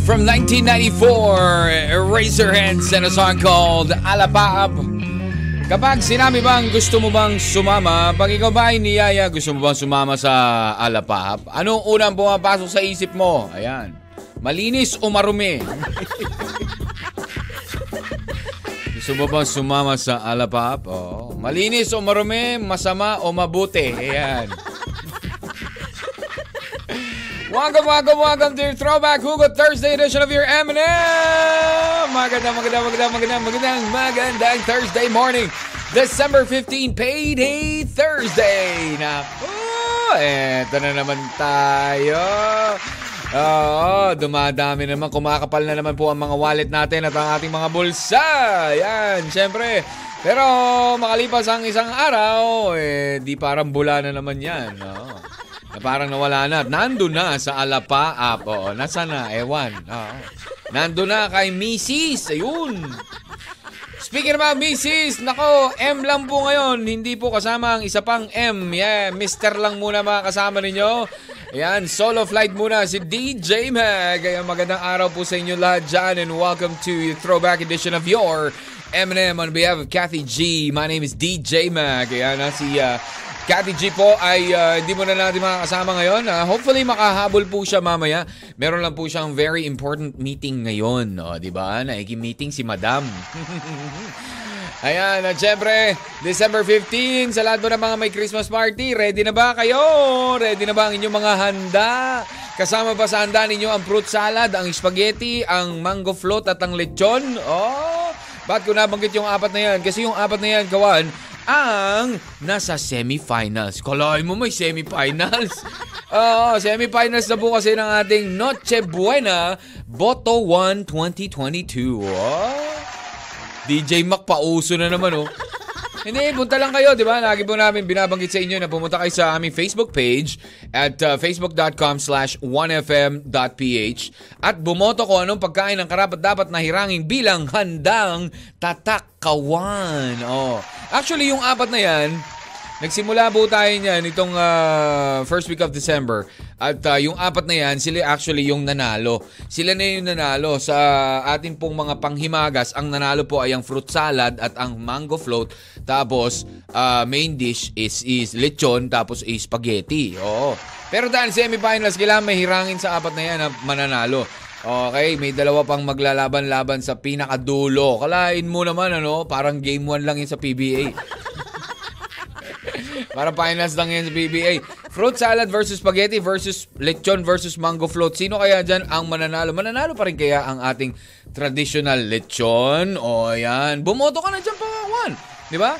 From 1994, Razorheads and a song called Alapaab. Kapag sinabi bang gusto mo bang sumama, pag ikaw ba ay niyaya, gusto mo bang sumama sa Alapaab? Anong unang pumapasok sa isip mo? Ayan. Malinis o marumi? gusto mo bang sumama sa Alapaab? Oo. Malinis o marumi, masama o mabuti? Ayan. Welcome, welcome, welcome to Throwback Hugot Thursday edition of your M&M! Magandang, magandang, magandang, magandang, magandang, magandang Thursday morning. December 15, Payday Thursday. Naku, eto na naman tayo. Oo, dumadami naman, kumakapal na naman po ang mga wallet natin at ang ating mga bulsa. Yan, syempre. Pero makalipas ang isang araw, eh, di parang bula na naman yan. No? Parang nawala na. Nando na sa Alapa app. Oo, nasa na? Ewan. Oo. Nando na kay Mrs. Ayun. Speaking about Mrs. Nako, M lang po ngayon. Hindi po kasama ang isa pang M. Yeah, Mr. lang muna mga kasama ninyo. Ayan, solo flight muna si DJ Mag. Kaya magandang araw po sa inyo lahat dyan and welcome to your throwback edition of your M&M on behalf of Kathy G. My name is DJ Mag. Ayan na si uh, Kathy G po ay uh, hindi mo na natin makakasama ngayon. Uh, hopefully makahabol po siya mamaya. Meron lang po siyang very important meeting ngayon. O, di ba? Naiki-meeting si Madam. Ayan, at syempre, December 15, sa lahat mo ng mga may Christmas party, ready na ba kayo? Ready na ba ang inyong mga handa? Kasama ba sa handa ninyo ang fruit salad, ang spaghetti, ang mango float at ang lechon? Oh, ba't ko nabanggit yung apat na yan? Kasi yung apat na yan, kawan, ang nasa semifinals. Kalahin mo may semifinals. Oo, semifinals na po kasi ng ating Noche Buena Boto 1 2022. Oh. DJ Mac pauso na naman oh. Hindi, punta lang kayo, di ba? Lagi po namin binabanggit sa inyo na pumunta kayo sa aming Facebook page at uh, facebook.com slash 1fm.ph at bumoto ko anong pagkain ng karapat dapat na hirangin bilang handang tatakawan. Oh. Actually, yung apat na yan, Nagsimula po tayo niyan itong uh, first week of December. At uh, yung apat na yan, sila actually yung nanalo. Sila na yung nanalo sa ating pong mga panghimagas. Ang nanalo po ay ang fruit salad at ang mango float. Tapos, uh, main dish is, is lechon, tapos is spaghetti. Oo. Pero dahil semifinals, kailangan may hirangin sa apat na yan na mananalo. Okay, may dalawa pang maglalaban-laban sa pinakadulo. Kalain mo naman, ano, parang game 1 lang yun sa PBA. Para finals lang yan sa PBA. Fruit salad versus spaghetti versus lechon versus mango float. Sino kaya dyan ang mananalo? Mananalo pa rin kaya ang ating traditional lechon? O yan. Bumoto ka na dyan pa, Juan. Di ba?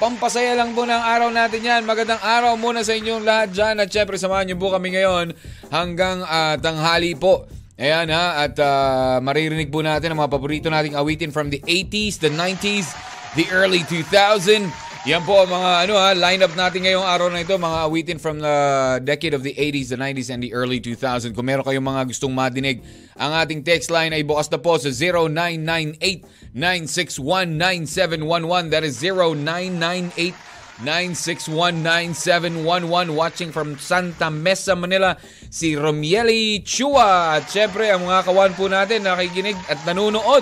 Pampasaya lang po ng araw natin yan. Magandang araw muna sa inyong lahat dyan. At syempre, samahan niyo po kami ngayon hanggang uh, tanghali po. Ayan ha, at uh, maririnig po natin ang mga paborito nating awitin from the 80s, the 90s, the early 2000s. Yan po ang mga ano ha, lineup natin ngayong araw na ito, mga awitin from the decade of the 80s, the 90s, and the early 2000s. Kung meron kayong mga gustong madinig, ang ating text line ay bukas na po sa 0998-961-9711. That is 0998 9619711 watching from Santa Mesa, Manila si Romieli Chua at syempre ang mga kawan po natin nakikinig at nanonood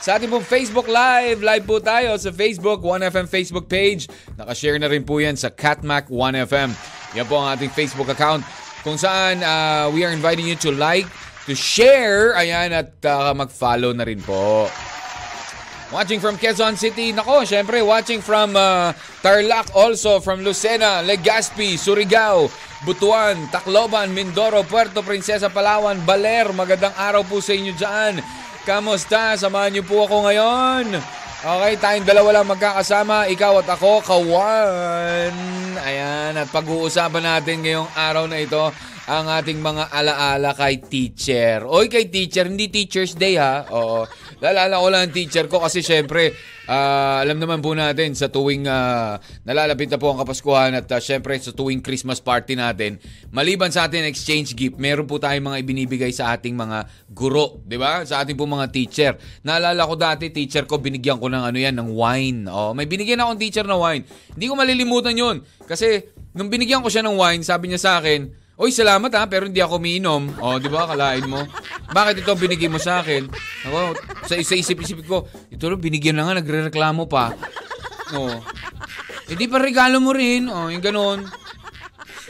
sa ating pong Facebook Live. Live po tayo sa Facebook, 1FM Facebook page. Nakashare na rin po yan sa Catmac 1FM. Yan po ang ating Facebook account kung saan uh, we are inviting you to like, to share, ayan, at uh, mag-follow na rin po. Watching from Quezon City. Nako, syempre, watching from uh, Tarlac also, from Lucena, Legazpi, Surigao, Butuan, Tacloban, Mindoro, Puerto Princesa, Palawan, Baler. Magandang araw po sa inyo dyan. Kamusta? Samahan niyo po ako ngayon. Okay, tayong dalawa lang magkakasama. Ikaw at ako, kawan. Ayan, at pag-uusapan natin ngayong araw na ito ang ating mga alaala kay teacher. Oy, kay teacher, hindi Teacher's Day ha. Oo. Lalala ko lang ang teacher ko kasi syempre, ah, alam naman po natin sa tuwing ah, nalalapit na po ang Kapaskuhan at ah, syempre sa tuwing Christmas party natin, maliban sa ating exchange gift, meron po tayong mga ibinibigay sa ating mga guro, di ba? Sa ating po mga teacher. Naalala ko dati, teacher ko, binigyan ko ng ano yan, ng wine. Oh, may binigyan akong teacher na wine. Hindi ko malilimutan yun. Kasi, nung binigyan ko siya ng wine, sabi niya sa akin, Oy, salamat ha, pero hindi ako umiinom. O, di ba? Kalain mo. Bakit ito binigay mo sa akin? Ako, sa, sa isip-isip ko, ito rin, binigyan na nga, nagre-reklamo pa. O. Hindi pa regalo mo rin. O, yung ganon.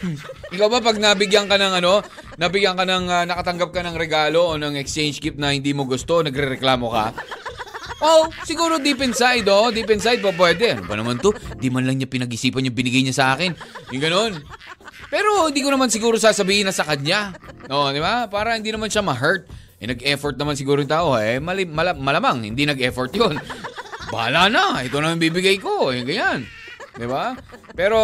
Ikaw ba pag nabigyan ka ng ano, nabigyan ka ng, ah, nakatanggap ka ng regalo o ng exchange gift na hindi mo gusto, nagre-reklamo ka? Oh, siguro deep inside, oh. Deep inside pa pwede. Ano ba naman to? Di man lang niya pinag-isipan yung binigay niya sa akin. Yung ganon. Pero hindi ko naman siguro sasabihin na sa kanya. No, di ba? Para hindi naman siya ma-hurt. Eh, nag-effort naman siguro yung tao. Eh, mali, mala, malamang, hindi nag-effort yun. Bahala na. Ito na yung bibigay ko. Eh, ganyan. Di ba? Pero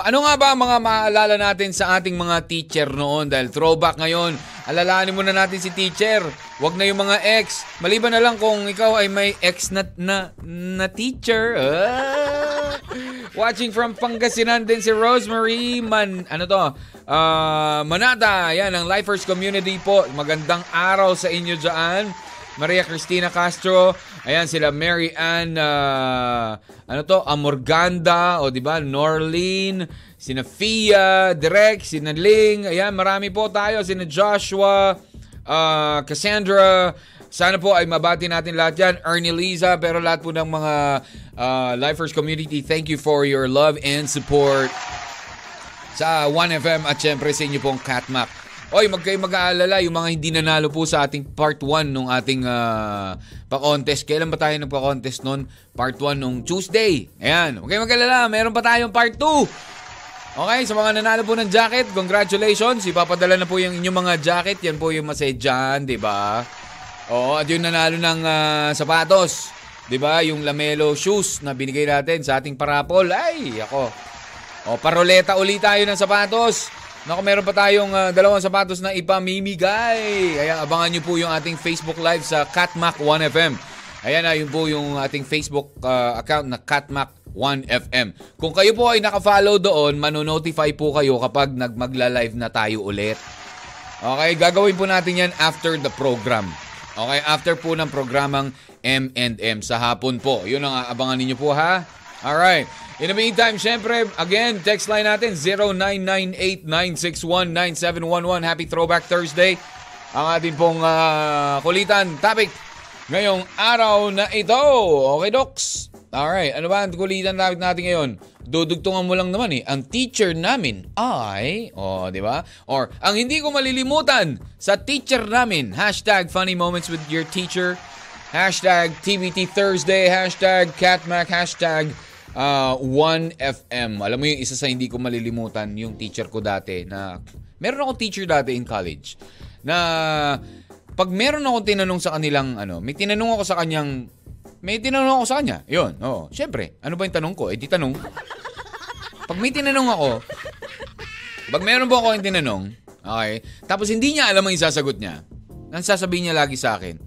ano nga ba ang mga maalala natin sa ating mga teacher noon? Dahil throwback ngayon, alalahanin muna natin si teacher. Huwag na yung mga ex. Maliban na lang kung ikaw ay may ex na, na, na teacher. Ah! Watching from Pangasinan din si Rosemary Man, ano to? Ah, Manada, yan ang Lifers Community po. Magandang araw sa inyo diyan. Maria Cristina Castro, ayan sila Mary Ann ah, ano to? Amorganda o di ba? Norlene, sina Fia, Direk, sina Ling, ayan marami po tayo, sina Joshua, ah, Cassandra, sana po ay mabati natin lahat yan. Ernie Liza, pero lahat po ng mga uh, Lifers community, thank you for your love and support sa 1FM at syempre sa inyo pong Catmac. Oy, mag kayo mag-aalala yung mga hindi nanalo po sa ating part 1 nung ating uh, pa-contest. Kailan ba tayo nagpa-contest noon? Part 1 nung Tuesday. Ayan, huwag kayo mag-alala. Meron pa tayong part 2. Okay, sa mga nanalo po ng jacket, congratulations. Ipapadala na po yung inyong mga jacket. Yan po yung masedyan, di ba? Oo, at yung nanalo ng ah, sapatos. 'Di ba? Yung Lamelo shoes na binigay natin sa ating parapol. Ay, ako. O, paroleta uli tayo ng sapatos. Naku, meron pa tayong ah, dalawang sapatos na ipamimigay. Kaya abangan nyo po yung ating Facebook Live sa Catmac 1FM. Ayan na, yun po yung ating Facebook ah, account na Catmac 1FM. Kung kayo po ay naka-follow doon, manonotify po kayo kapag nagmagla-live na tayo ulit. Okay, gagawin po natin yan after the program. Okay, after po ng programang M&M sa hapon po. Yun ang abangan ninyo po ha. Alright. In the meantime, syempre, again, text line natin 0998-961-9711. Happy Throwback Thursday. Ang ating pong ah, kulitan topic ngayong araw na ito. Okay, Docs? Alright, ano ba ang kulitan topic natin ngayon? Dudugtungan mo lang naman eh. Ang teacher namin ay, oh, di ba? Or, ang hindi ko malilimutan sa teacher namin. Hashtag funny moments with your teacher. Hashtag TBT Thursday. Hashtag Catmac. Hashtag uh, 1FM. Alam mo yung isa sa hindi ko malilimutan, yung teacher ko dati na, meron akong teacher dati in college na pag meron akong tinanong sa kanilang ano, may tinanong ako sa kanyang may tinanong ako sa kanya. Yun, oo. Siyempre, ano ba yung tanong ko? Eh, di tanong. Pag may tinanong ako, pag meron po ako yung tinanong, okay, tapos hindi niya alam ang isasagot niya, ang sasabihin niya lagi sa akin,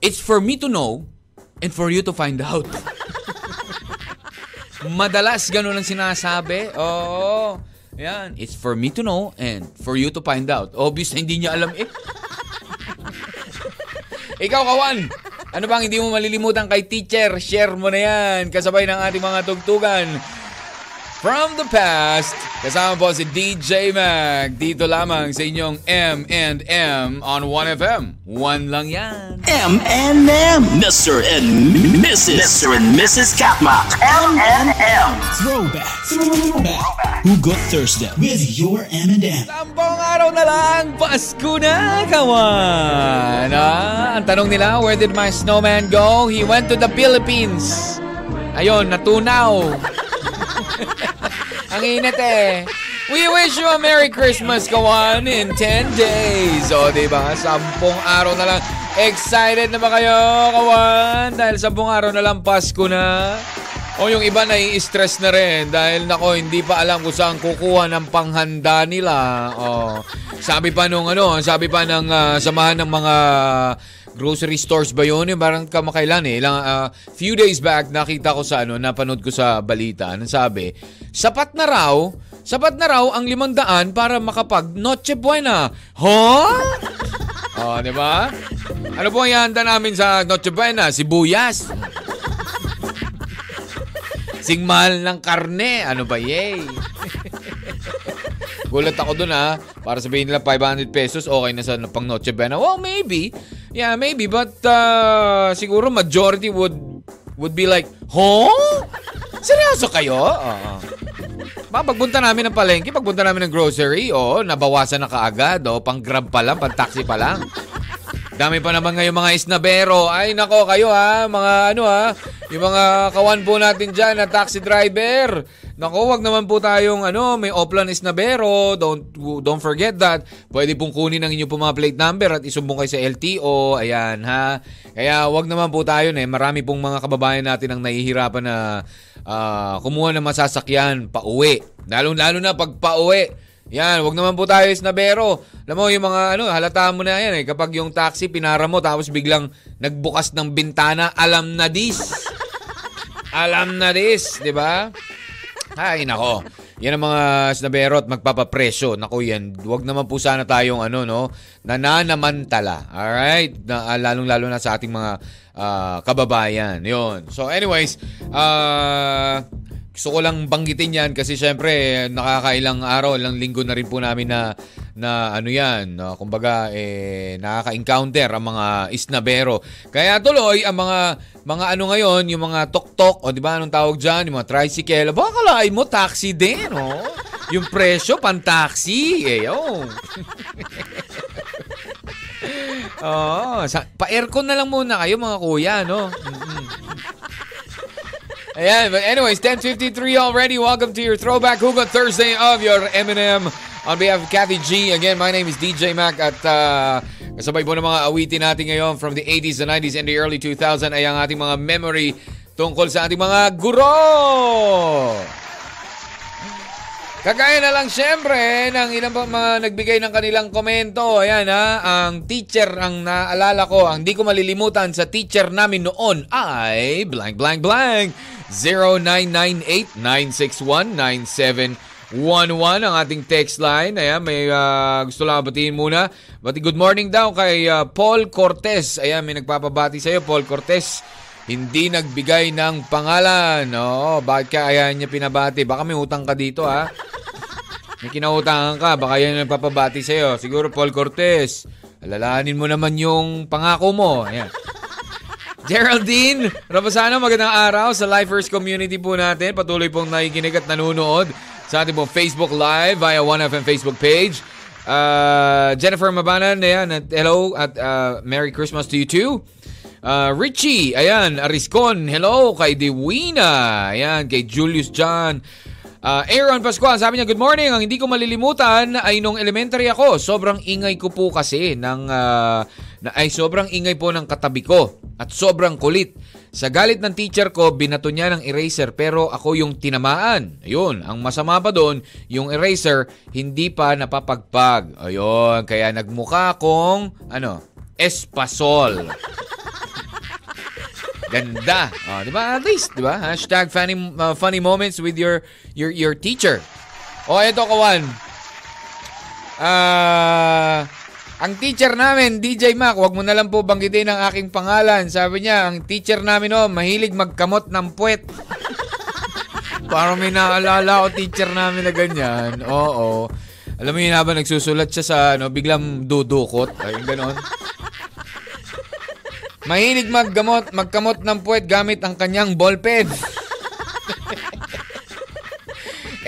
It's for me to know and for you to find out. Madalas ganun ang sinasabi. Oo. Yan. It's for me to know and for you to find out. Obvious na hindi niya alam eh. Ikaw, Kawan, ano bang hindi mo malilimutan kay teacher? Share mo na yan kasabay ng ating mga tugtugan. From the past, kasama po si DJ Mag dito lamang sa inyong M&M on 1FM. One lang yan. M&M. Mr. and Mrs. Mr. and Mrs. Katmak. M&M. Throwback. Throwback. Hugot Thursday with your M&M. Sampung araw na lang, Pasko na, kawan! Ah, ang tanong nila, where did my snowman go? He went to the Philippines. Ayun, natunaw. ang init eh. We wish you a Merry Christmas, kawan, in 10 days. O, di ba? Sampung araw na lang. Excited na ba kayo, kawan? Dahil sampung araw na lang, Pasko na. O yung iba nai-stress na rin dahil nako hindi pa alam kung saan kukuha ng panghanda nila. O, sabi pa nung ano, sabi pa ng ah, samahan ng mga grocery stores ba yun? Yung parang kamakailan eh. Ilang, ah, few days back, nakita ko sa ano, napanood ko sa balita. Anong sabi? Sapat na raw, sapat na raw ang limandaan para makapag Noche Buena. Huh? Oh, di ba? Ano po ang ihanda namin sa Noche Buena? Sibuyas. Sing mahal ng karne. Ano ba, yay? Gulat ako dun ha. Para sabihin nila 500 pesos, okay na sa pang Noche Buena. Well, maybe. Yeah, maybe. But uh, siguro majority would would be like, Huh? Seryoso kayo? Oo. Ba, pagpunta namin ng palengke, pagpunta namin ng grocery, oo, nabawasan na kaagad, oh, pang grab pa lang, pang taxi pa lang. Dami pa naman ngayon mga isnabero. Ay, nako kayo ha, mga ano ha, yung mga kawan po natin dyan na taxi driver. Nako, wag naman po tayong ano, may Oplan Isnabero. Don't don't forget that. Pwede pong kunin ang inyong po mga plate number at isumbong kayo sa LTO. Ayan ha. Kaya wag naman po tayo na eh. Marami pong mga kababayan natin ang nahihirapan na ah, kumuha ng masasakyan pa uwi. Lalo lalo na pag pa uwi. Yan, wag naman po tayo isnabero. Alam mo, yung mga ano, halata mo na yan eh. Kapag yung taxi pinara mo tapos biglang nagbukas ng bintana, alam na this. alam na this, di ba? Ay, nako. Yan ang mga snabero at magpapapresyo. Nako yan. Huwag naman po sana tayong ano, no? Nananamantala. Alright? Na, ah, lalong-lalo na sa ating mga ah, kababayan. Yun. So anyways, ah... gusto ko lang banggitin yan kasi syempre nakakailang araw, ilang linggo na rin po namin na na ano yan, no? kumbaga eh, nakaka-encounter ang mga isnabero. Kaya tuloy ang mga mga ano ngayon, yung mga tok-tok, o di ba anong tawag diyan, yung mga tricycle, baka kalain mo taxi din, oh. Yung presyo pan-taxi, eh, oh. Oo, sa, pa-aircon na lang muna kayo mga kuya, no? Mm-mm. Ayan, but anyways, 10.53 already. Welcome to your Throwback Hugot Thursday of your M&M. On behalf of Kathy G, again, my name is DJ Mac at uh, kasabay po ng mga awitin natin ngayon from the 80s, the 90s, and the early 2000 ay ang ating mga memory tungkol sa ating mga guro. Kagaya na lang syempre ng ilang pa mga nagbigay ng kanilang komento. Ayan ha, ang teacher ang naalala ko, ang di ko malilimutan sa teacher namin noon ay blank blank blank 0998-961-9711 ang ating text line. Ayan, may ah, gusto lang batiin muna. Bati good morning daw kay ah, Paul Cortez. Ayan, may nagpapabati sa iyo Paul Cortez. Hindi nagbigay ng pangalan. Oo, bakit ka ayan niya pinabati? Baka may utang ka dito ha. May kinautangan ka, baka yan ang nagpapabati sa'yo. Siguro Paul Cortez, alalahanin mo naman yung pangako mo. Ayan. Geraldine, Rabasana, magandang araw sa Lifers community po natin. Patuloy pong nakikinig at nanonood sa ating pong Facebook Live via 1FM Facebook page. Uh, Jennifer Mabanan, ayan, at hello at uh, Merry Christmas to you too. Uh, Richie, ayan, Ariscon, hello kay Dewina, ayan, kay Julius John. Uh, Aaron Pascual, sabi niya, good morning. Ang hindi ko malilimutan ay nung elementary ako, sobrang ingay ko po kasi ng, uh, na, ay sobrang ingay po ng katabi ko at sobrang kulit. Sa galit ng teacher ko, binato niya ng eraser pero ako yung tinamaan. Ayun, ang masama pa doon, yung eraser hindi pa napapagpag. Ayun, kaya nagmukha akong, ano, espasol. Ganda. Oh, 'di ba? At least, 'di ba? Hashtag funny uh, funny moments with your your your teacher. O oh, eto kawan. Ah, ang teacher namin, DJ Mac, wag mo na lang po banggitin ang aking pangalan. Sabi niya, ang teacher namin oh, mahilig magkamot ng puwet. Parang may naalala ko teacher namin na ganyan. Oo. Alam mo yun habang nagsusulat siya sa ano, biglang dudukot. Ay, ganon. Mahilig maggamot, magkamot ng puwet gamit ang kanyang ballpen.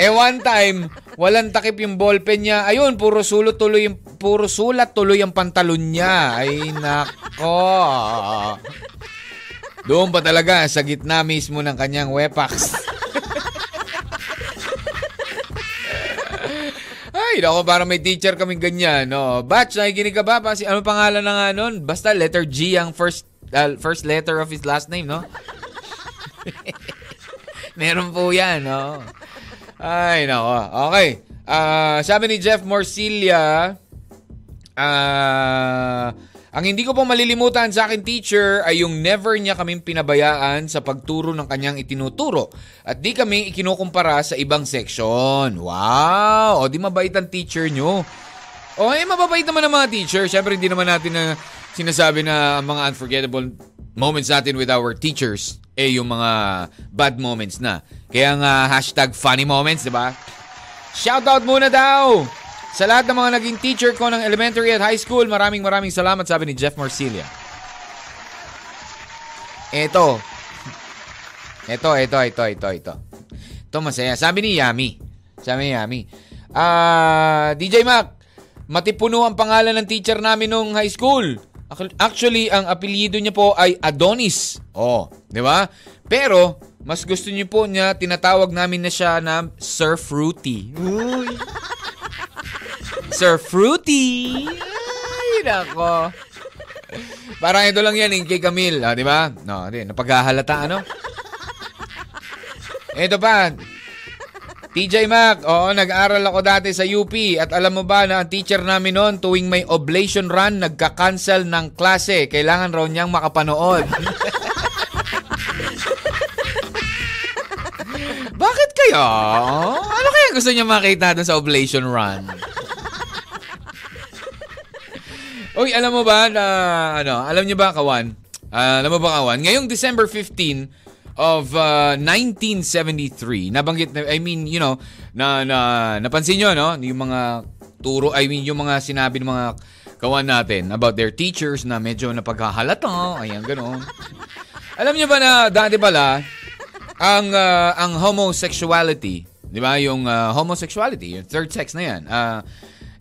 eh one time, walang takip yung ballpen niya. Ayun, puro sulot tuloy yung puro sulat tuloy ang pantalon niya. Ay nako. Doon pa talaga sa gitna mismo ng kanyang wepax. Ay, ako parang may teacher kaming ganyan. No. Batch, nakikinig ka ba? Pasi, ano pangalan na nga nun? Basta letter G ang first uh, first letter of his last name, no? Meron po yan, no? Ay, nako. Okay. Ah, sabi ni Jeff Morcilia, ah, ang hindi ko po malilimutan sa akin teacher ay yung never niya kaming pinabayaan sa pagturo ng kanyang itinuturo at di kami ikinukumpara sa ibang section. Wow! O di mabait ang teacher nyo. O eh, mababait naman ang mga teacher. Siyempre, hindi naman natin na sinasabi na mga unforgettable moments natin with our teachers eh yung mga bad moments na. Kaya nga hashtag funny moments, di ba? Shoutout muna daw sa lahat ng mga naging teacher ko ng elementary at high school. Maraming maraming salamat sabi ni Jeff Marsilia. Eto. Eto, eto, ito, ito, ito. Ito masaya. Sabi ni Yami. Sabi ni Yami. Ah, DJ Mac, matipuno ang pangalan ng teacher namin nung high school. Ac- Actually, ang apelyido niya po ay Adonis. Oh, di ba? Pero, mas gusto niyo po niya, tinatawag namin na siya na Sir Fruity. Uy. Sir Fruity. Ay, nako. Parang ito lang yan, yung kay Camille. Ah, di ba? No, di, napaghahalata, ano? Ito pa. TJ Mac, oo, nag-aral ako dati sa UP at alam mo ba na ang teacher namin noon tuwing may oblation run, nagka-cancel ng klase. Kailangan raw niyang makapanood. Bakit kaya? Ano kaya gusto niya makita doon sa oblation run? Uy, alam mo ba na ano, alam niyo ba kawan? Ah, alam mo ba kawan? Ngayong December 15 of uh, 1973, nabanggit na I mean, you know, na, na napansin niyo no, yung mga turo, I mean, yung mga sinabi ng mga kawan natin about their teachers na medyo napaghahalata, ayan ganoon. alam niyo ba na dati pala ang ah, ang homosexuality, 'di ba? Yung ah, homosexuality, yung third sex na 'yan. ah,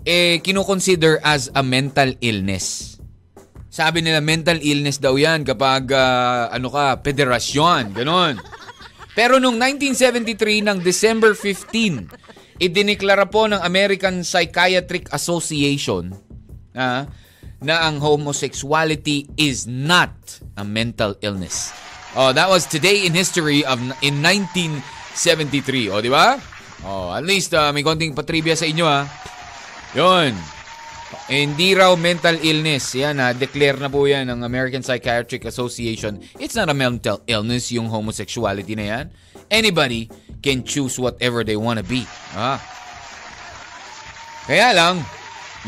eh kino-consider as a mental illness. Sabi nila mental illness daw 'yan kapag ah, ano ka, pederasyon, ganon. Pero nung 1973 ng December 15, idiniklara po ng American Psychiatric Association ah, na ang homosexuality is not a mental illness. Oh, that was today in history of in 1973. Oh, di ba? Oh, at least ah, may konting patrivia sa inyo ah. Eh, hindi raw mental illness. Yan ha, declare na po yan ng American Psychiatric Association. It's not a mental illness yung homosexuality na yan. Anybody can choose whatever they wanna be. Ah. Kaya lang,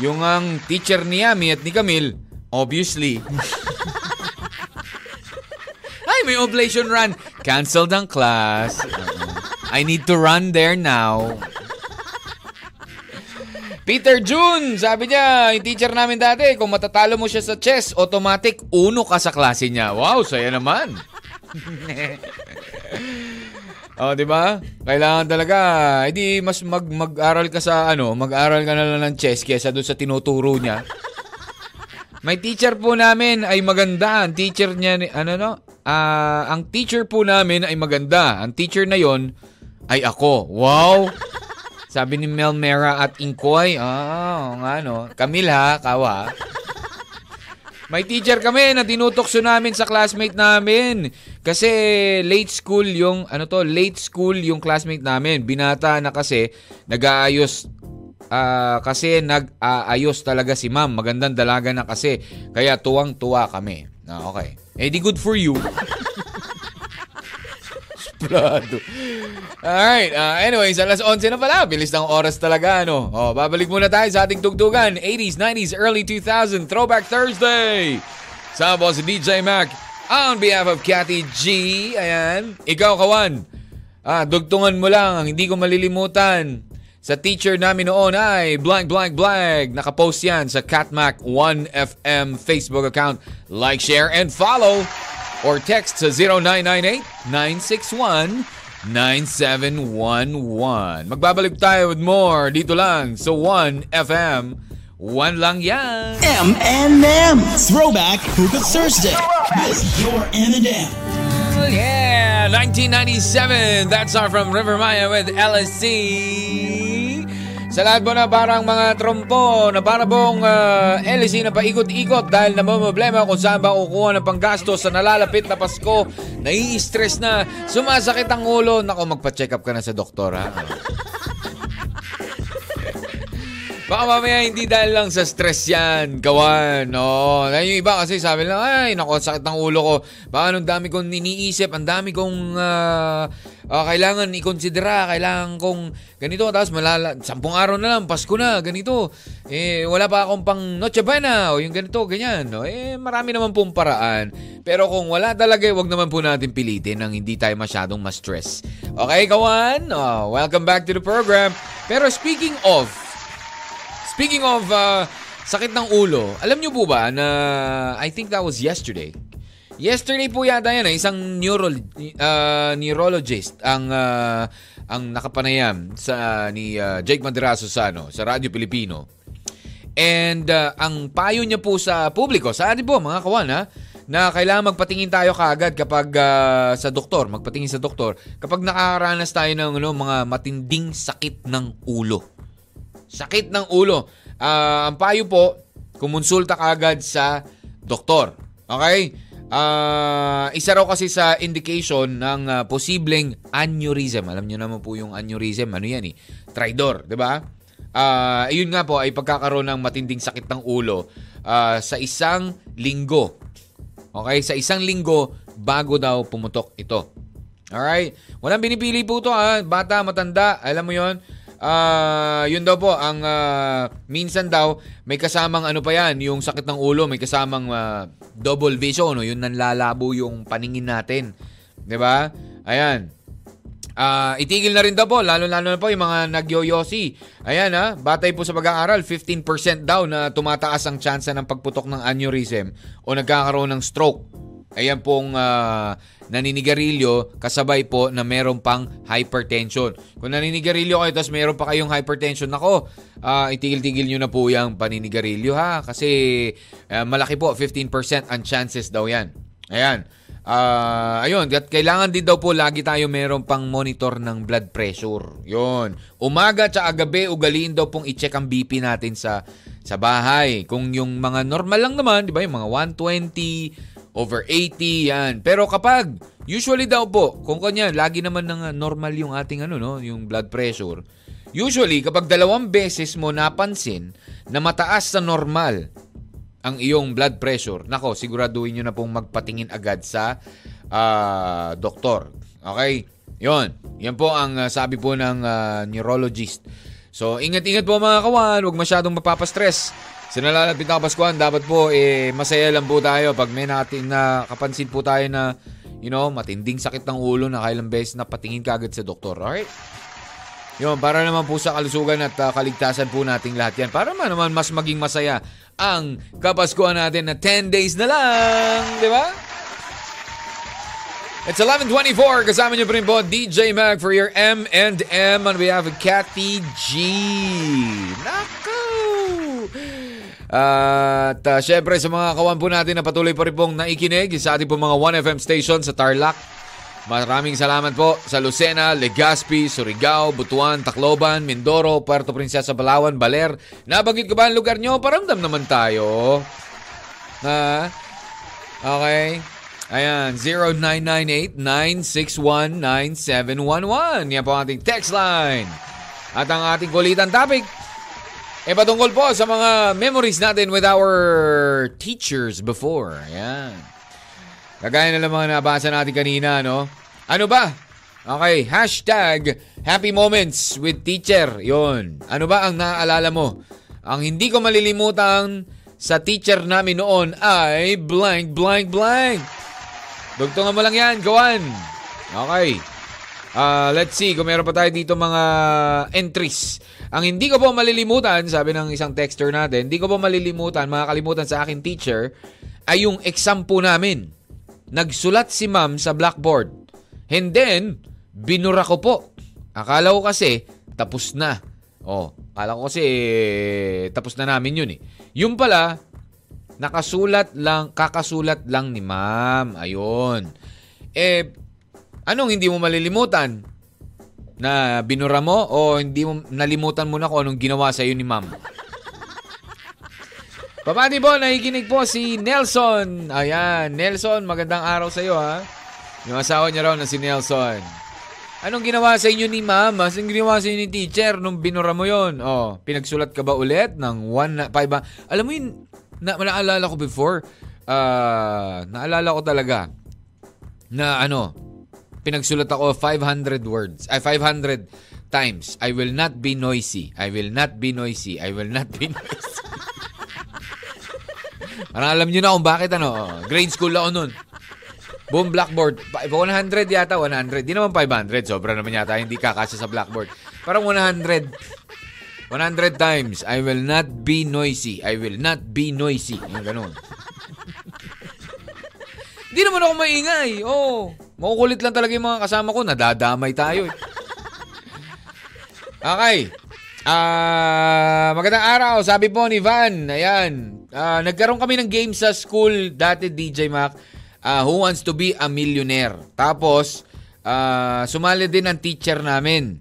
yung ang teacher ni Yami at ni Camille, obviously, ay, may oblation run. Canceled ang class. Oo. I need to run there now. Peter June, sabi niya, yung teacher namin dati, kung matatalo mo siya sa chess, automatic, uno ka sa klase niya. Wow, saya naman. oh, di ba? Kailangan talaga, hindi mas mag mag-aral ka sa ano, mag-aral ka na lang ng chess kaysa doon sa tinuturo niya. May teacher po namin ay maganda. Ang teacher niya, ni- ano no? Ah, ang teacher po namin ay maganda. Ang teacher na yon ay ako. Wow! Sabi ni Mel Mera at Inkoy. Ah, nga no. Camille ha, kawa. May teacher kami na tinutokso namin sa classmate namin. Kasi late school yung, ano to, late school yung classmate namin. Binata na kasi, nag-aayos, ah, kasi nag-aayos talaga si ma'am. Magandang dalaga na kasi. Kaya tuwang-tuwa kami. Ah, okay. Eh di good for you. Plado. Alright, uh, anyways, alas 11 na pala. Bilis ng oras talaga, ano. Oh, babalik muna tayo sa ating tugtugan. 80s, 90s, early 2000, Throwback Thursday. Sa boss DJ Mac. On behalf of Cathy G, ayan. Ikaw, Kawan. Ah, dugtungan mo lang. Ang hindi ko malilimutan. Sa teacher namin noon ay blank, blank, blank. Nakapost yan sa Catmac 1FM Facebook account. Like, share, and follow. Or text sa 0998-961-9711. Magbabalik tayo with more dito lang sa 1FM. One lang yan. M&M. Throwback Hookah Thursday with your M&M. Yeah, 1997. That's our from River Maya with LSC. Sa lahat po na parang mga trompo na para pong uh, LC na paikot-ikot dahil namamblema kung saan ba kukuha ng panggastos sa nalalapit na Pasko, nai-stress na, sumasakit ang ulo. Nako, magpa-check up ka na sa doktor ha. Baka mamaya hindi dahil lang sa stress yan, kawan. No. Yung iba kasi sabi lang, ay, nako, sakit ng ulo ko. Baka anong dami kong niniisip, ang dami kong uh, uh, kailangan ikonsidera, kailangan kong ganito. Tapos malala, sampung araw na lang, Pasko na, ganito. Eh, wala pa akong pang Noche Buena o yung ganito, ganyan. No? Eh, marami naman pong paraan. Pero kung wala talaga, wag naman po natin pilitin nang hindi tayo masyadong ma-stress. Okay, kawan? Oh, welcome back to the program. Pero speaking of, Speaking of uh, sakit ng ulo, alam niyo po ba na I think that was yesterday. Yesterday po yata yan, eh, isang neuro, uh, neurologist ang uh, ang nakapanayam sa ni uh, Jake Madrazo sa ano, sa Radyo Pilipino. And uh, ang payo niya po sa publiko, sa atin po mga kawan ha, na kailangan magpatingin tayo kaagad kapag uh, sa doktor, magpatingin sa doktor kapag nakakaranas tayo ng ano, mga matinding sakit ng ulo. Sakit ng ulo. Uh, ang payo po, kumonsulta ka agad sa doktor. Okay? Uh, isa raw kasi sa indication ng uh, posibleng aneurysm. Alam niyo naman po yung aneurysm. Ano yan eh? Tridor, di ba? Uh, ayun nga po ay pagkakaroon ng matinding sakit ng ulo uh, sa isang linggo. Okay? Sa isang linggo bago daw pumutok ito. Alright? Walang binipili po to ha. Bata, matanda. Alam mo yon uh, yun daw po, ang uh, minsan daw, may kasamang ano pa yan, yung sakit ng ulo, may kasamang uh, double vision, no? yung nanlalabo yung paningin natin. 'Di ba? Ayan. Uh, itigil na rin daw po, lalo-lalo na po yung mga nagyoyosi. Ayan ha, batay po sa pag-aaral, 15% daw na tumataas ang tsansa ng pagputok ng aneurysm o nagkakaroon ng stroke. Ayan pong uh, naninigarilyo kasabay po na meron pang hypertension. Kung naninigarilyo kayo tapos meron pa kayong hypertension, nako, uh, itigil-tigil nyo na po yung paninigarilyo ha. Kasi uh, malaki po, 15% ang chances daw yan. Ayan. Uh, ayun, at kailangan din daw po lagi tayo meron pang monitor ng blood pressure. Yun. Umaga at gabi, ugaliin daw pong i-check ang BP natin sa sa bahay. Kung yung mga normal lang naman, di ba, yung mga 120, over 80 yan. Pero kapag usually daw po, kung kanya lagi naman ng normal yung ating ano no, yung blood pressure. Usually kapag dalawang beses mo napansin na mataas sa normal ang iyong blood pressure, nako, siguraduhin niyo na pong magpatingin agad sa uh, doktor. Okay? Yon. Yan po ang uh, sabi po ng uh, neurologist. So, ingat-ingat po mga kawan, huwag masyadong mapapastress. Sa nalalapit na Kapaskuhan, dapat po eh, masaya lang po tayo pag may natin na kapansin po tayo na you know, matinding sakit ng ulo na kailang beses na patingin ka agad sa doktor. Alright? Yun, para naman po sa kalusugan at uh, kaligtasan po nating lahat yan. Para man naman mas maging masaya ang Kapaskuhan natin na 10 days na lang. Di ba? It's 11.24. Kasama niyo pa rin po DJ Mag for your M&M on behalf of Kathy G. Nako! At uh, syempre sa mga kawan po natin na patuloy pa rin pong naikinig sa ating po mga 1FM station sa Tarlac. Maraming salamat po sa Lucena, Legazpi, Surigao, Butuan, Tacloban, Mindoro, Puerto Princesa, Palawan, Baler. Nabanggit ko ba ang lugar nyo? Paramdam naman tayo. Ha? Okay. Ayan, 0998-961-9711. Yan po ang ating text line. At ang ating kulitan topic, eh patungkol po sa mga memories natin with our teachers before. Ayan. Kagaya na lang mga nabasa natin kanina, no? Ano ba? Okay, hashtag happy moments with teacher. Yon. Ano ba ang naaalala mo? Ang hindi ko malilimutan sa teacher namin noon ay blank, blank, blank. Dugtungan mo lang yan, gawan. Okay. Uh, let's see kung meron pa tayo dito mga entries. Ang hindi ko po malilimutan, sabi ng isang texter natin, hindi ko po malilimutan, makakalimutan sa akin teacher, ay yung exam po namin. Nagsulat si ma'am sa blackboard. And then, binura ko po. Akala ko kasi, tapos na. Oh, akala ko kasi, tapos na namin yun eh. Yung pala, nakasulat lang, kakasulat lang ni ma'am. Ayun. Eh, anong hindi mo malilimutan? Na binura mo o hindi mo nalimutan mo na kung anong ginawa sa ni ma'am? Pabati po, nakikinig po si Nelson. Ayan, Nelson, magandang araw sa iyo ha. Yung asawa niya raw na si Nelson. Anong ginawa sa inyo ni ma'am? Anong ginawa sa inyo ni teacher nung binura mo yon? Oh, pinagsulat ka ba ulit ng 1 5 ba? Alam mo yun, na, naalala ko before, ah, naalala ko talaga na ano, pinagsulat ako 500 words, ay 500 times. I will not be noisy. I will not be noisy. I will not be noisy. Parang alam nyo na kung bakit ano. Grade school ako nun. Boom, blackboard. Pa- 100 yata, 100. Di naman 500. Sobra naman yata. Hindi kakasya sa blackboard. Parang 100. 100 times. I will not be noisy. I will not be noisy. Yung ganun. Di naman ako maingay. Oh, makukulit lang talaga yung mga kasama ko. Nadadamay tayo. Eh. Okay. Ah, magandang araw. Sabi po ni Van, ayan. Ah, nagkaroon kami ng game sa school dati DJ Mac. Ah, who wants to be a millionaire? Tapos ah, sumali din ang teacher namin.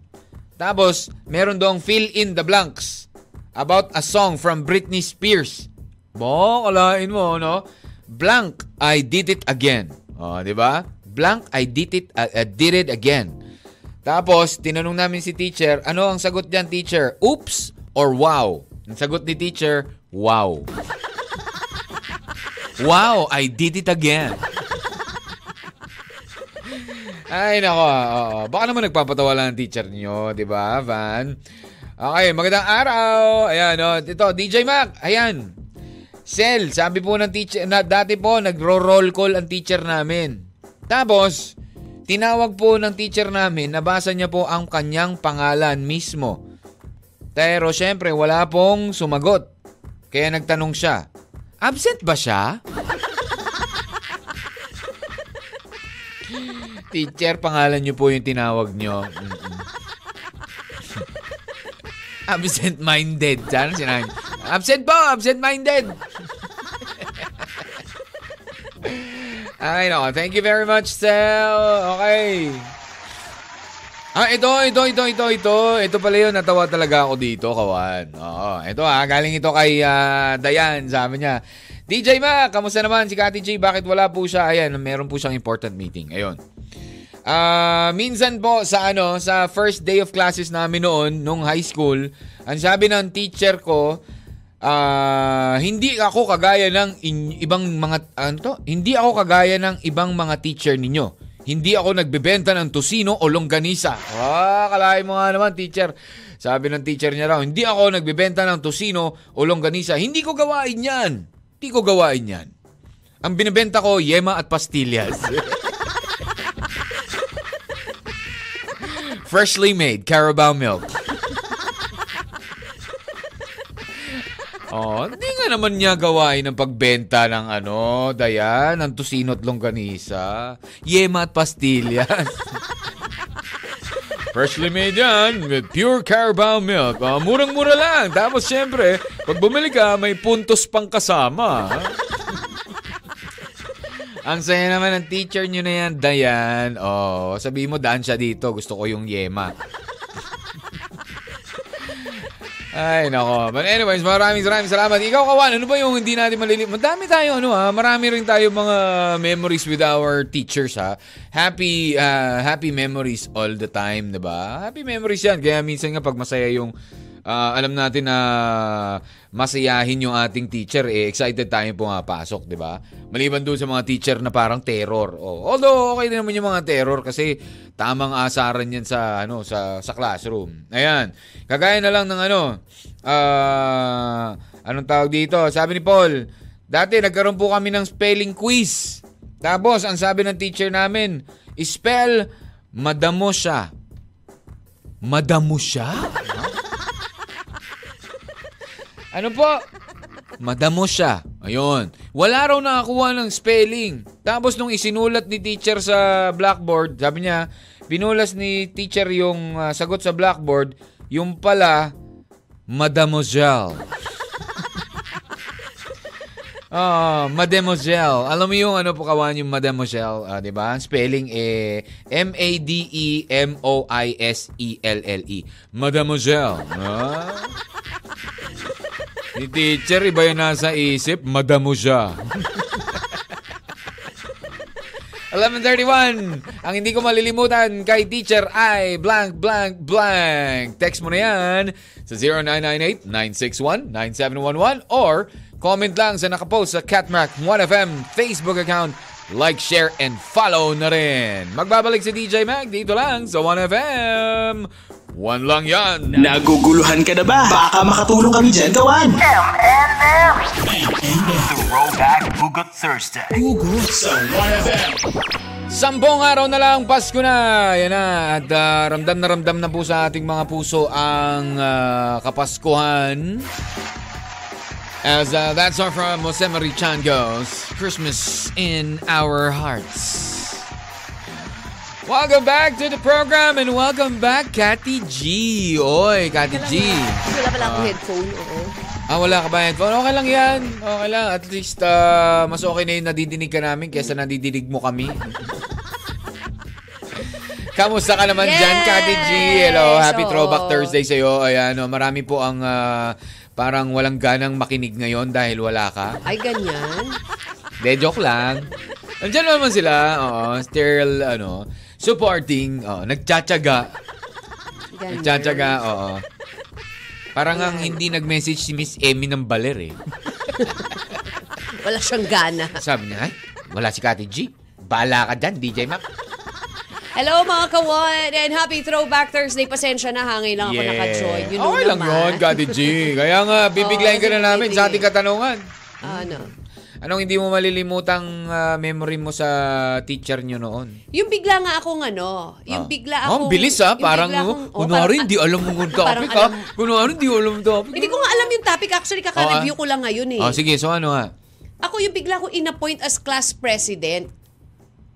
Tapos meron doong fill in the blanks about a song from Britney Spears. Bo, kalain mo, no? Blank, I did it again. Oh, di ba? Blank, I did it, uh, uh, did it again. Tapos, tinanong namin si teacher, ano ang sagot diyan, teacher? Oops or wow? Ang sagot ni teacher, wow. wow, I did it again. Ay, nako. Oo. Baka naman nagpapatawa lang ang teacher niyo, di ba, Van? Okay, magandang araw. Ayan, oh, ito, DJ Mac. Ayan. Sel, sabi po ng teacher, na, dati po, nagro-roll call ang teacher namin. Tapos, tinawag po ng teacher namin, nabasa niya po ang kanyang pangalan mismo. Pero syempre, wala pong sumagot. Kaya nagtanong siya, absent ba siya? Teacher, pangalan niyo po yung tinawag niyo. Absent-minded. Sana sinabi. Absent po! Absent-minded! Ay, no. Thank you very much, Sel. Okay. Ah, ito, ito, ito, ito, ito. Ito pala yun. Natawa talaga ako dito, kawan. Oo. Ito ha. Galing ito kay ah, Dayan. Sabi niya, DJ Ma, kamusta naman si Kati J? Bakit wala po siya? Ayan, meron po siyang important meeting. Ayun. Ah, minsan po sa ano, sa first day of classes namin noon nung high school, ang sabi ng teacher ko, ah, hindi ako kagaya ng in- ibang mga ano to? Hindi ako kagaya ng ibang mga teacher ninyo. Hindi ako nagbebenta ng tosino o longganisa. Ah, kalahin mo nga naman, teacher. Sabi ng teacher niya raw, hindi ako nagbebenta ng tosino o longganisa. Hindi ko gawain yan. Hindi ko gawain yan. Ang binibenta ko, yema at pastillas. Freshly made Carabao milk. Oh, hindi nga naman niya gawain ng pagbenta ng ano, Dayan, ng tusino at longganisa, yema at pastillas. Freshly made yan with pure Carabao milk. Oh, murang-mura lang. Tapos syempre, pag bumili ka, may puntos pang kasama. Ang saya naman ng teacher nyo na yan, Dayan. Oh, sabi mo, daan siya dito. Gusto ko yung yema. Ay, nako. But anyways, maraming maraming salamat. Ikaw, Kawan, ano ba yung hindi natin malilimutan? Madami tayo, ano ha? Marami rin tayo mga memories with our teachers, ha? Happy, uh, happy memories all the time, di ba? Happy memories yan. Kaya minsan nga pag masaya yung ah, alam natin na masayahin yung ating teacher, eh, excited tayo pumapasok, di ba? Maliban doon sa mga teacher na parang terror. Oh, although, okay din naman yung mga terror kasi tamang asaran yan sa, ano, sa, sa classroom. Ayan. Kagaya na lang ng ano, ah, anong tawag dito? Sabi ni Paul, dati nagkaroon po kami ng spelling quiz. Tapos, ang sabi ng teacher namin, spell, madamo siya. Madamo siya? Ano po? Madamo siya. Ayun. Wala raw nakakuha ng spelling. Tapos nung isinulat ni teacher sa blackboard, sabi niya, pinulas ni teacher yung ah, sagot sa blackboard, yung pala, mademoiselle. Ah, mademoiselle. Alam mo yung ano po kawan yung mademoiselle, ah, 'di ba? Spelling eh M A D E M O I S E L L E. Mademoiselle. Ah? Ni teacher, iba yung nasa isip, madamo siya. 11.31. Ang hindi ko malilimutan kay teacher ay blank, blank, blank. Text mo na yan sa 0998-961-9711 or comment lang sa nakapost sa Catmac 1FM Facebook account. Like, share, and follow na rin. Magbabalik si DJ Mag dito lang sa 1FM. One lang yan. Naguguluhan ka na ba? Baka makatulong kami dyan, kawan. M&M. Throwback Hugot Thursday. Hugot sa 1FM. Sampung araw na lang, Pasko na. Yan na. At ah, ramdam na ramdam na po sa ating mga puso ang ah, Kapaskuhan. As uh, that song from Jose Marichan goes, Christmas in our hearts. Welcome back to the program and welcome back, Cathy G. Oy, Cathy G. Wala pala akong headphone, oo. Ah, wala ka ba headphone? Okay lang yan. Okay lang. At least, ah, mas okay na yung nadidinig ka namin kesa nadidinig mo kami. Kamusta ka naman dyan, Yes! Kati G? Hello, happy Oo. Throwback Thursday sa'yo. Ayan, oh, marami po ang ah, parang walang ganang makinig ngayon dahil wala ka. Ay, ganyan. De, joke lang. Nandiyan naman sila, oo, still, ano, supporting, oh, nagtsatsaga. ganyan. Nagtsatsaga, oo. Parang ang hindi nag-message si Miss Emmy ng baler eh. Wala siyang gana. Sabi niya, ay, wala si Kati G. Bala ka dyan, DJ Mac. Hello mga kawan and happy Throwback Thursday. Pasensya na, hangin lang ako naka-join. You know okay lang naman. yun, Kati G. Kaya nga, bibiglayin ka na namin sa ating katanungan. Ano? Anong hindi mo malilimutang ah, memory mo sa teacher nyo noon? Yung bigla nga akong ano, yung Ah. bigla Oh, akong... ang bilis ah. Parang, oh, akong- oh, kunwari, hindi alam mo yung topic alam- Kunwari, hindi alam yung topic. Hindi ko nga alam yung topic. Actually, kaka-review Oh, ah. ko lang ngayon eh. Oh, sige, so ano ha? Ako yung bigla ko in-appoint as class president.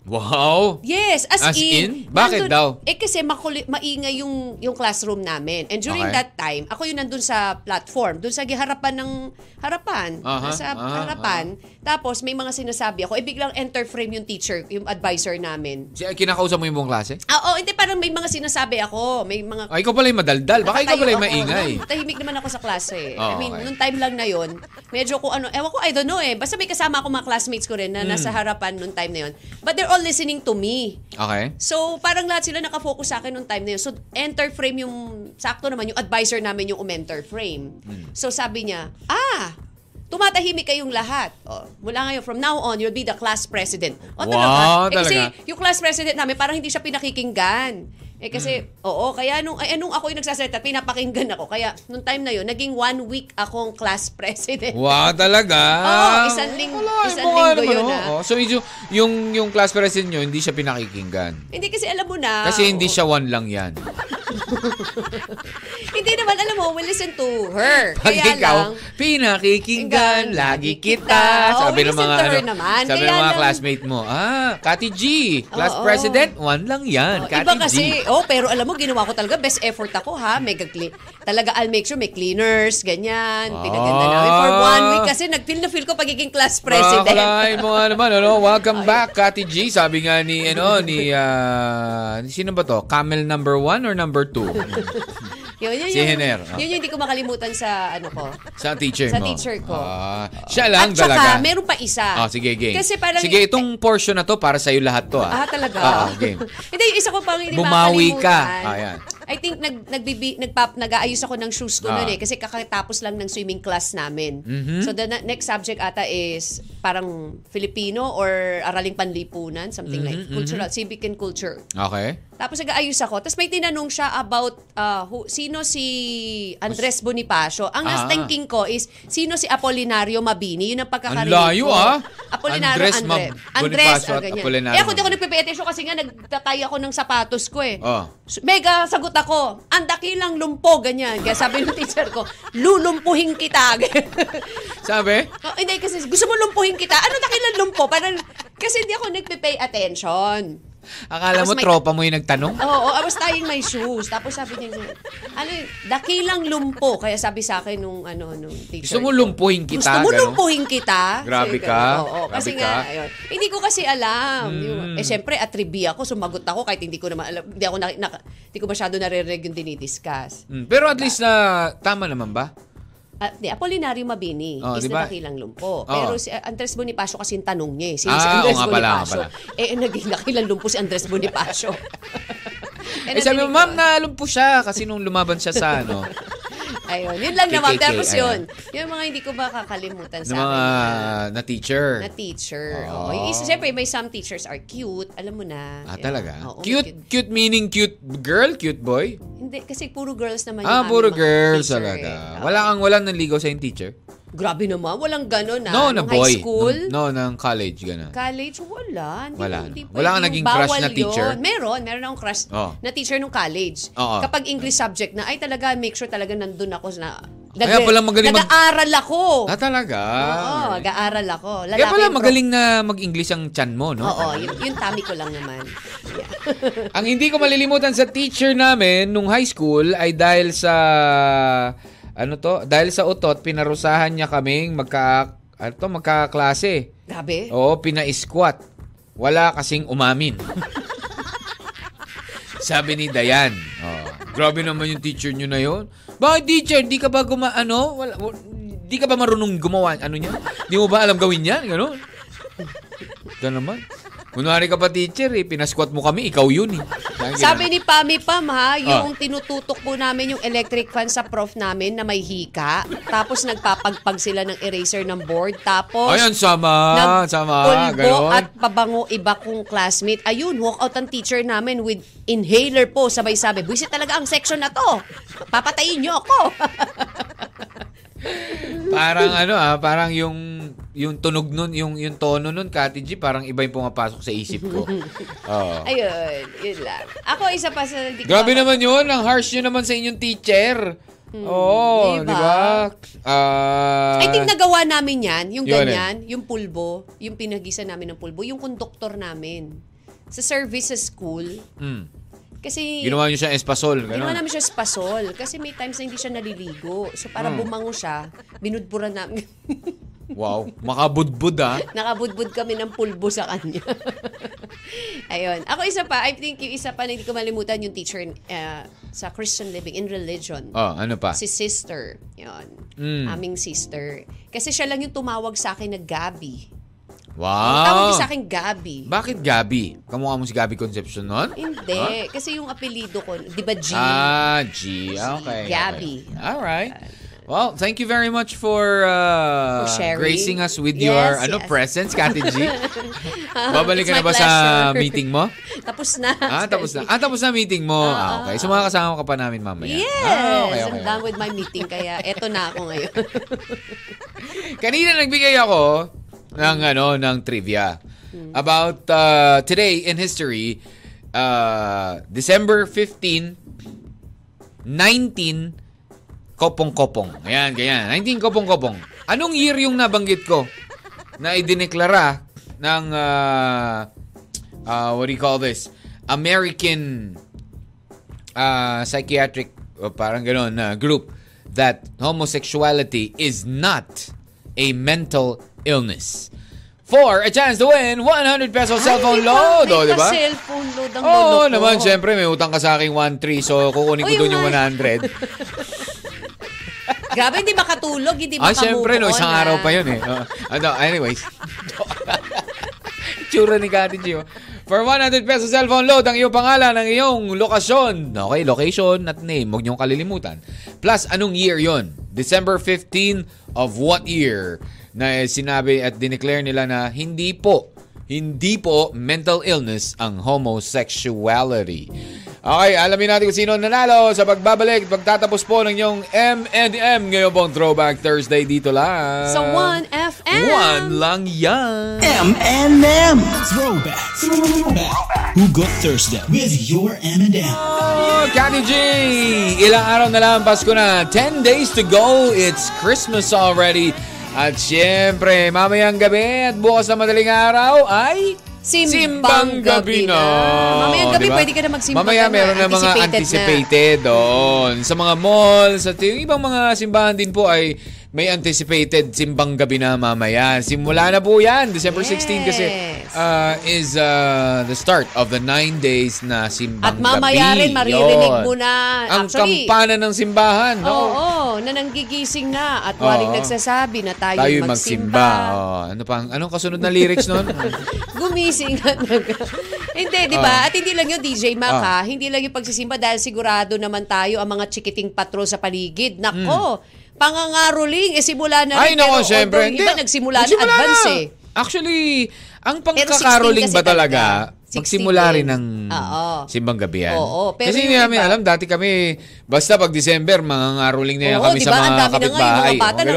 Wow! Yes, as, As in? Bakit daw? Eh kasi makuli, maingay yung, yung classroom namin. And during Okay. that time, ako yung nandun sa platform, dun sa harapan ng harapan, Aha, sa aha, harapan. Tapos may mga sinasabi ako, eh biglang enter frame yung teacher, yung advisor namin. Si, kinakausap mo yung buong klase? Ah, oh, hindi parang may mga sinasabi ako, may mga Ah, ikaw pala yung madaldal. Baka ikaw pala yung ako. maingay. No, tahimik naman ako sa klase. Oh, I mean, okay. nung time lang na yon medyo ko ano, ewan ko, I don't know eh. Basta may kasama ako mga classmates ko rin na Hmm. nasa harapan nung time na yon But they're all listening to me. Okay. So, parang lahat sila nakafocus sa akin nung time na yun. So, enter frame yung, sakto naman, yung advisor namin yung umenter frame. Hmm. So, sabi niya, ah, tumatahimik kayong lahat. Oh, mula ngayon, from now on, you'll be the class president. O, Wow, Eh, kasi talaga? yung class president namin, parang hindi siya pinakikinggan. Eh kasi, Hmm. oo, kaya nung, ay, nung ako yung nagsasalita, pinapakinggan ako. Kaya, nung time na yun, naging one week akong class president. Wow, talaga? Oo, isang ling- Wala, isang yung linggo naman, yun, oh. ah. Oh, So, medyo, yung, yung class president nyo, hindi siya pinakikinggan. Hindi kasi alam mo na. Kasi hindi oo. siya one lang yan. Hindi naman, alam mo, we listen to her. Pag Kaya ikaw, lang, pinakikinggan, Kinggan, lagi kita. kita. Sabi Oh, ng mga, ano, naman. sabi ng mga lang- classmate mo, ah, Kati G, class Oo. president, one lang yan. Oh, Kati iba G. kasi, oh, pero alam mo, ginawa ko talaga, best effort ako ha. Mega clean. Talaga, I'll make sure may cleaners, ganyan. Pinaganda Ah. namin for one week kasi nag-feel na feel ko pagiging class president. Makakalain mo nga naman, ano, welcome back, Kati G. Sabi nga ni, ano, ni, ah, sino ba to? Camel number one or number two? yun, yun, Si yun, oh. Yun yung hindi ko makalimutan sa, ano ko. Sa teacher Sa mo? teacher ko. Ah, siya lang At saka, talaga. meron pa isa. Ah, sige, game. Kasi parang, sige, itong portion na to para sa'yo lahat to, ah. Ah, talaga? Ah, game. Hindi, yung isa ko pang hindi Bumawi ka. makakalimutan. Ah. I think nag, nagbibi, nagpap, nag-aayos ako ng shoes ko Ah. noon eh. Kasi kakatapos lang ng swimming class namin. Mhm. So the na- next subject ata is parang Filipino or araling panlipunan. Something like Mhm, cultural, civic and culture. Okay. Tapos nag-aayos ako. Tapos may tinanong siya about uh, who, sino si Andres Bonifacio. Ang Ah. thinking ko is sino si Apolinario Mabini. Yun ang pagkakarinig Ang layo, ko. ah. Apolinario Andres Andres. Mab- Andres, Bonifacio ah, at ganyan. Apolinario Eh ako di ako nagpipay attention kasi nga nagtatay ako ng sapatos ko eh. Oh. So, Mega sagot ako, ang dakilang lumpo, ganyan. Kaya sabi ng teacher ko, lulumpuhin kita. Sabi? Oh, hindi kasi gusto mo lumpuhin kita. Ano dakilang lumpo? Parang Kasi hindi ako nagpe-pay attention. Akala mo Tapos may- tropa mo yung nagtanong? Oo, oh, I was tying my shoes. Tapos sabi niya, ano, dakilang lumpo. Kaya sabi sa akin nung, ano, nung teacher. Gusto mo lumpuhin kita? Gusto mo ganun? lumpuhin kita? Grabe ka. Oo, kasi Grabe nga, ka. Hmm. ayun. Hindi ko kasi alam. Yung- Eh, syempre, atribia ako. Sumagot ako kahit hindi ko naman alam. Hindi ako, na, na- hindi ko masyado naririnig yung dinidiscuss. Mm, Pero at least na tama naman ba? Ah, di, Apolinario Mabini Oh, is di na dakilang lumpo. Oh. Pero si Andres Bonifacio kasi tanong niya eh. Sino Ah, si Andres pala, Bonifacio? pala. Eh, naging dakilang lumpo si Andres Bonifacio. Eh, sabi mo, ma'am, nalumpo siya kasi nung lumaban siya sa ano, Ayun, yun lang naman. Tapos yun, yung mga hindi ko makakalimutan sa mga akin. na teacher. Na teacher. Oo. Oh. Yung isa, siyempre, may some teachers are cute. Alam mo na. Ah, talaga? Oo, may cute, cute meaning cute girl, cute boy? Hindi, kasi puro girls naman Ah, yung puro aming mga girls teacher, talaga. eh. Wala kang walang nanligaw sa yung teacher? Grabe naman, walang ganon na. No, na Nung boy. high school, No, ng college, gano'n. college, wala. Hindi, Wala. Hindi Wala kang naging crush na teacher? Yun. Meron, meron akong crush Oh. na teacher nung college. Oo. Kapag English subject na, ay talaga, make sure talaga nandun ako na... Kaya pala magaling mag- Nag-aaral ako. Ah, talaga? Oo, nag-aaral ako. Lalaki Kaya pala yung magaling na mag-English ang chan mo, no? Oo, yun, yun tami ko lang naman. Yeah. Ang hindi ko malilimutan sa teacher namin nung high school ay dahil sa ano to, dahil sa utot pinarusahan niya kaming magka ano to, magkaklase. Grabe. Oo, pina-squat. Wala kasing umamin. Sabi ni Dayan. Oh, grabe naman yung teacher nyo na yun. Bakit teacher? Di ka ba guma... Ano? Wala, wa- di ka ba marunong gumawa? Ano niya? Di mo ba alam gawin yan? Ganon. Ganun naman. Kunwari ka pa teacher eh. Pinasquat mo kami. Ikaw yun eh. Sabi ni Pami Pam ha, Ah. yung tinututok po namin yung electric fan sa prof namin na may hika. Tapos nagpapagpag sila ng eraser ng board. Tapos Ayun, sama. Sama. pulbo Ganon. at pabango iba kong classmate. Ayun, walk out ang teacher namin with inhaler po. Sabay-sabi, buisit talaga ang section na to. Papatayin niyo ako. Parang ano ah, parang yung yung tunog nun, yung yung tono nun, Kati G, parang iba yung pumapasok sa isip ko. Oo. Ayun, yun lang. Ako isa pa sa... Di ko Grabe maka- naman yun. Ang harsh yun naman sa inyong teacher. Oo, diba? di ba? Ah, I think nagawa namin yan, yung Yun eh. ganyan, yung pulbo, yung pinagisa namin ng pulbo, yung konduktor namin sa services school. mm, Kasi ginawa niyo siya espasol. ginawa Ganun. namin siya spasol. Kasi may times na hindi siya naliligo. So para Hmm. bumango siya, binudburan namin. Wow, makabudbud ah. Nakabudbud kami ng pulbo sa kanya. Ayun. Ako isa pa, I think yung isa pa na hindi ko malimutan yung teacher uh, sa Christian Living in Religion. Oh, ano pa? Si sister. Yun. Mm. Aming sister. Kasi siya lang yung tumawag sa akin na Gabi. Wow. Tawag niya sa akin Gabi. Bakit Gabi? Kamukha mo si Gabi Concepcion nun? Hindi. Kasi yung apelido ko, di ba G? Ah, G. Okay. Gabi. okay. All right. Well, thank you very much for, uh, For gracing us with Yes, your ano yes. presence, Kati G. Babalik It's ka na ba sa pleasure. meeting mo? Tapos na. Ah, tapos na. Ah, tapos na meeting mo. Ah, okay. So, makakasama ka pa namin mamaya. Yes! Ah, okay, okay. I'm done with my meeting, kaya eto na ako ngayon. Kanina nagbigay ako ng ano ng trivia about uh, today in history uh, December 15 19 kopong-kopong. Ayan, ganyan. 19 kopong-kopong. Anong year yung nabanggit ko na idineklara ng uh, uh, what do you call this? American uh, psychiatric o parang gano'n na group that homosexuality is not a mental illness. For a chance to win 100 peso cellphone load. O, di ba? cellphone load ang Oo lolo ko. naman, syempre may utang ka sa akin 1-3 so kukunin ko Uy, doon yung nga. 100. Grabe, hindi makatulog, hindi ah, makamove syempre, no, isang ah. araw pa yun eh. Uh, ano, anyways. Tsura ni Kati Gio. For 100 peso cellphone load, ang iyong pangalan, ang iyong lokasyon. Okay, location at name. Huwag niyong kalilimutan. Plus, anong year yon? December 15 of what year? Na eh, sinabi at dineclare nila na hindi po, hindi po mental illness ang homosexuality. Okay, alamin natin kung sino ang nanalo sa pagbabalik, pagtatapos po ng inyong M&M ngayon pong Throwback Thursday dito lang. Sa 1FM. One lang yan. M&M. Throwback. Throwback. Hugot Thursday with your M&M. Oh, Kati G! Ilang araw na lang, Pasko na. 10 days to go. It's Christmas already. At syempre, mamayang gabi at bukas na madaling araw ay Simbang gabi na. Mamayang gabi, pwede ka na magsimba Mamaya na. meron na mga Anticipated na. anticipated doon. Sa mga malls, at yung ibang mga simbahan din po ay may anticipated simbang gabi na mamaya. Simula na po yan. December 16 kasi Yes. uh, is uh, the start of the nine days na simbang At mamaya gabi. rin, maririnig Yun. mo na. Ang Actually, kampana ng simbahan. Oo, No? na nanggigising na at waring Oo. nagsasabi na tayo, Tayo magsimba. magsimba. Oh, ano pang anong kasunod na lyrics noon? Gumising at nag... hindi, di ba? At hindi lang yung DJ Mac, Ah. ha? Hindi lang yung pagsisimba dahil sigurado naman tayo ang mga chikiting patrol sa paligid. Nako, pangangaroling, eh simula na. Ay, rin. nako, pero syempre. yung iba nagsimula, na advance na. eh. Actually, ang Pero 16 pangkakaroling ba talaga, talaga. 16 magsimula rin ng Oo. simbang gabi yan? Oo, pero Kasi hindi namin alam, dati kami, basta pag December, mga ngaroling na yan kami di sa mga Ang dami na nga yung kapitbahay. mga bata ganun.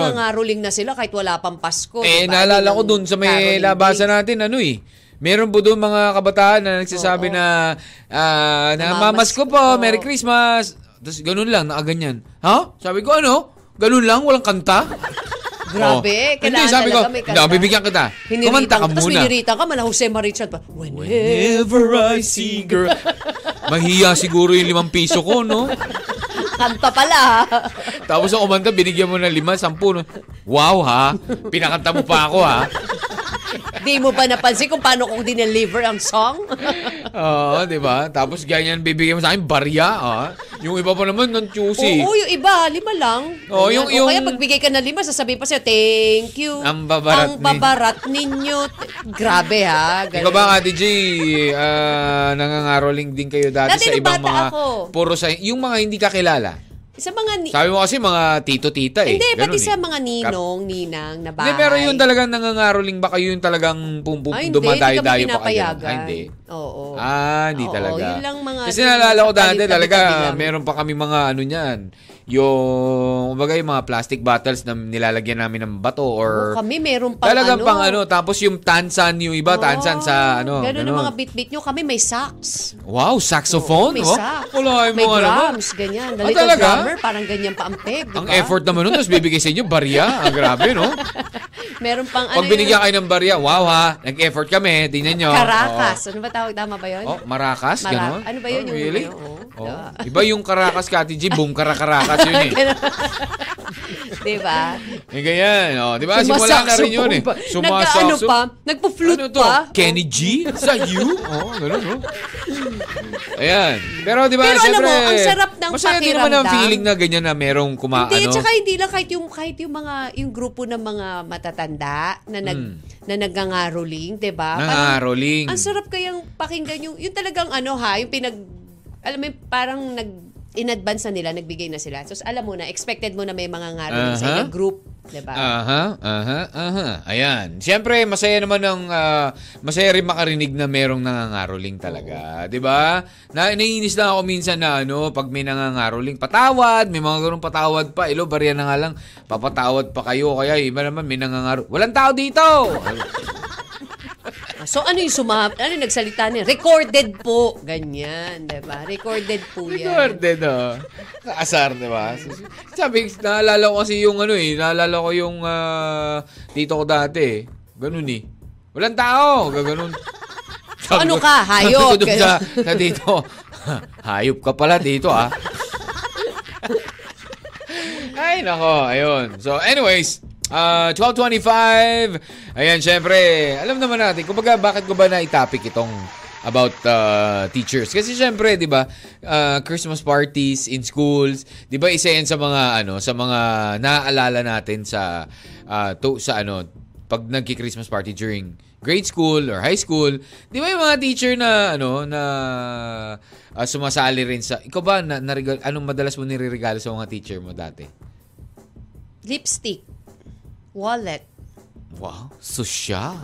na sila kahit wala pang Pasko. Eh, di ba? naalala Yun ko ang dun sa may caroling labasan day. natin, ano eh. Meron po doon mga kabataan na nagsasabi Oo. na, ah, na mamas ko ko po, po." Merry Christmas. Tapos ganun lang, nakaganyan. Ha? Sabi ko, ano? Ganun lang, walang kanta? Grabe, Oh. Hindi, sabi ko. "Hindi, bibigyan kita. Kumanta ka Tapos muna. piniritan ka, mala Jose Marichan pa. Whenever. I see girl. Mahiya siguro yung limang piso ko, no? Kanta pala? Tapos ang kumanta, binigyan mo ng lima, sampu. No? Wow, ha? Pinakanta mo pa ako, ha? Di mo ba napansin kung paano kong dineliver ang song? Oo, di ba? Tapos ganyan, bibigyan mo sa akin, barya, ha? Yung iba pa naman, ng choosy. Oo, yung iba, lima lang. Oo, yung- O yung- kaya pagbigay ka ng lima, sasabihin pa sa'yo, thank you. Ang babarat Ang ni- babarat ninyo. Grabe ha. Ganun. Ikaw ba, Ate G, ah, nangangaroling din kayo dati, Dati sa ibang bata mga, ako. puro sa, yung mga hindi kakilala. Sa mga ni- Sabi mo kasi mga tito-tita eh. Hindi, Ganun pati eh. sa mga ninong, ninang na bahay. Hindi, pero yun talagang nangangaroling ba kayo yung talagang pum pum Ay, hindi, dumadayo-dayo kami pa kayo? pinapayagan. Ay, hindi. Oo. Ah, hindi Oo, talaga. yun lang mga- Kasi naalala ko dati talaga, lang. meron pa kami mga ano niyan. Yung, kumbaga yung mga plastic bottles na nilalagyan namin ng bato or... Oo, kami meron pang talagang ano. pang ano. Tapos yung tansan, yung iba, tansan sa ano. Ganun ganun. mga bit-bit nyo. Kami may sax. Wow, saxophone? may oh? sax. Wala may mo nga naman. drums, ganyan. The Ah, little talaga? drummer, parang ganyan pa ang peg. di Ang effort naman nun, tapos bibigay sa inyo, barya. Ang grabe, no? Meron pang ano Pag binigyan kayo ng barya, wow ha, nag-effort kami, tingnan nyo. Caracas. Ano ba tawag? Tama ba yun? Oh, maracas, Mara- gano'n? ano ba yun Oh, yung- really? ano, oo. Oh. Diba? Iba yung Caracas, Kati G, boom, karakarakas yun eh. di ba? Yung ganyan, oh. Di ba? Simula na rin yun eh. Nagka-ano pa? Nagpo-flute Ano to? pa? Kenny G? Sa you? Oh, gano'n, no? Ayan. Pero di ba, Pero alam syempre, mo, ang sarap ng masaya din naman ang pakiramdam. feeling na ganyan na merong kuma, Hindi, ano. tsaka hindi lang kahit yung kahit yung mga yung grupo ng mga matatanda na nag na nagngangaroling, 'di ba? Nangangaroling. Ang sarap kayang pakinggan yung yung talagang ano ha, yung pinag alam mo yung parang nag in advance na nila, nagbigay na sila. So alam mo na, expected mo na may mga ngaroling sa Aha. inyong group, 'di ba? Aha, aha, aha. Ayan. Siyempre, masaya naman ng ah, masaya rin makarinig na merong nangangaroling talaga, 'di ba? Na naiinis lang ako minsan na ano, pag may nangangaroling, patawad, may mga ganung patawad pa. Ilo, barya na nga lang, papatawad pa kayo. Kaya iba naman may nangangaro. Walang tao dito. So ano yung suma ano yung nagsalita niya? Recorded po. Ganyan, 'di ba? Recorded po 'yan. Recorded, oh. Kaasar, di ba? Sabi, naalala ko kasi yung ano eh, naalala ko yung ah, tito ko dati eh. Ganun eh. Walang tao, gaganon. Sabi ano ka? sabi Hayop? ko dun sa, sa dito, hayop ka pala dito ah. Ay, nako, ayun. So, anyways, uh, 12.25, ayan, syempre, alam naman natin, kumbaga, bakit ko ba na-topic itong about uh, teachers? Kasi syempre, di ba, uh, Christmas parties in schools, di ba, isa yan sa mga, ano, sa mga naaalala natin sa, uh, to, sa, ano, pag nagki-Christmas party during grade school or high school, di ba yung mga teacher na ano na ah, sumasali rin sa Ikaw ba na, na anong madalas mo nireregalo sa mga teacher mo dati? Lipstick. Wallet. Wow, sosyal.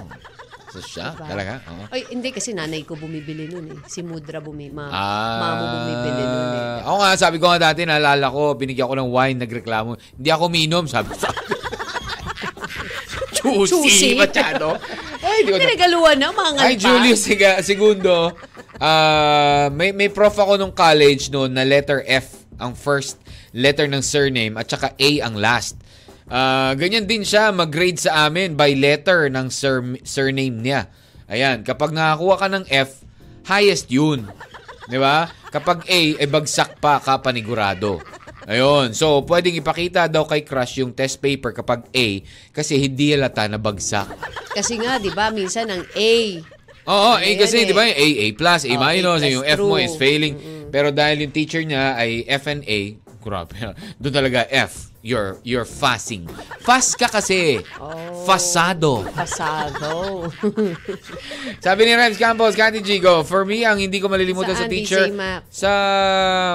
Sosyal, Diba? talaga? Oo. Ay, hindi kasi nanay ko bumibili nun eh. Si Mudra bumi, ma, Ah, mamo bumibili nun eh. Ako nga, sabi ko nga dati, naalala ko, binigyan ko ng wine, nagreklamo. Hindi ako minom, sabi ko. Chusi, masyado. Ay, di ko na- Pinagaluan na, mga Ay, Julius Siga, Segundo. Ah, may may prof ako nung college noon na letter F ang first letter ng surname at saka A ang last. Ah, ganyan din siya mag-grade sa amin by letter ng sur- surname niya. Ayan, kapag nakakuha ka ng F, highest yun. Di ba? Kapag A, ay bagsak pa ka panigurado. Ayun. So, pwedeng ipakita daw kay crush yung test paper kapag A kasi hindi halata na bagsak. Kasi nga, di ba, minsan ang A. Oo, A kasi, eh. di ba, A, A plus, A Oh, A minus, plus, yung F mo is failing. Pero dahil yung teacher niya ay F and A, grabe. Doon talaga F. You're, you're fussing. Fuss ka kasi. Oh. Fasado. Pasado. Sabi ni Rems Campos, Kati Gigo, for me, ang hindi ko malilimutan sa Saan, teacher, DJ Mac? sa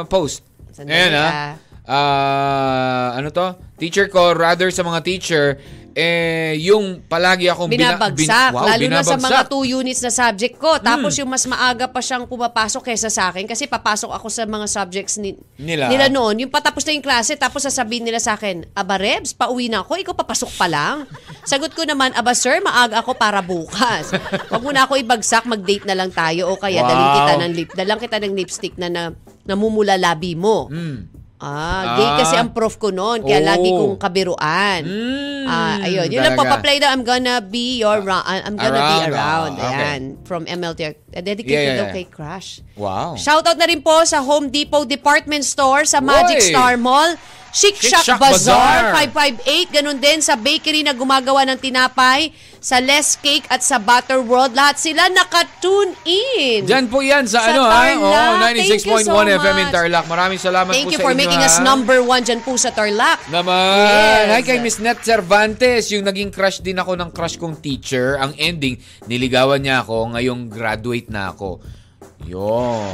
post. Sandali, Ayan ha. ah. Ah, ano to? Teacher ko, rather sa mga teacher, eh, yung palagi akong bina- binabagsak. bin- wow, lalo na sa mga binabagsak. Hmm. two units na subject ko. Tapos yung mas maaga pa siyang pumapasok kaysa sa akin kasi papasok ako sa mga subjects ni, Nila. nila noon. Yung patapos na yung klase, tapos sasabihin nila sa akin, Aba Rebs, pauwi na ako, ikaw papasok pa lang. Sagot ko naman, Aba sir, maaga ako para bukas. Huwag mo na ako ibagsak, mag-date na lang tayo o kaya Wow. daling kita ng lip, dalang kita ng lipstick na, na namumula labi mo. Hmm. Ah, gay Ah. kasi ang prof ko noon, kaya Oh. lagi kong kabiruan. Mm, Ah, ayun. Yun lang papaplay na I'm gonna be your ra- I'm gonna be Around, around. ah, okay. Ayan. From MLT. Uh, dedicated Yeah, yeah, daw yeah. kay Crush. Wow. Shoutout na rin po sa Home Depot Department Store sa Magic Oy! Star Mall. Chic Shack Bazaar, Bazaar. 558. Ganun din sa bakery na gumagawa ng tinapay, sa Les Cake at sa Butter World. Lahat sila naka-tune in. Diyan po yan sa, Sa ano ha? Tarlac. Thank you 96.1 so FM in. Tarlac. Maraming salamat Thank po you sa for inyo, making ha? us number one dyan po sa Tarlac. Naman. Yes. Hi kay Miss Net Cervantes. Yung naging crush din ako ng crush kong teacher. Ang ending, niligawan niya ako. Ngayong graduate na ako. Yun.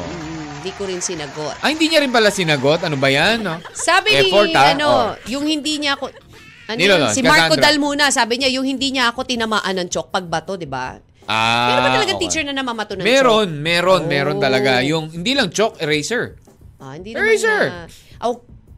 Hindi ko rin sinagot. Ay, hindi niya rin pala sinagot. Ano ba yan? No? Sabi Effort, ni, ha? ano, Oh. yung hindi niya ako, ano yun? no? si Marco Cassandra. Dal muna, sabi niya, yung hindi niya ako tinamaan ng chok pagbato, di ba? Ah, Meron ba talaga okay. teacher na namamato ng Meron, chok? meron, Oh. meron talaga. Yung, hindi lang chalk, eraser. Ah, hindi Eraser. naman na, oh,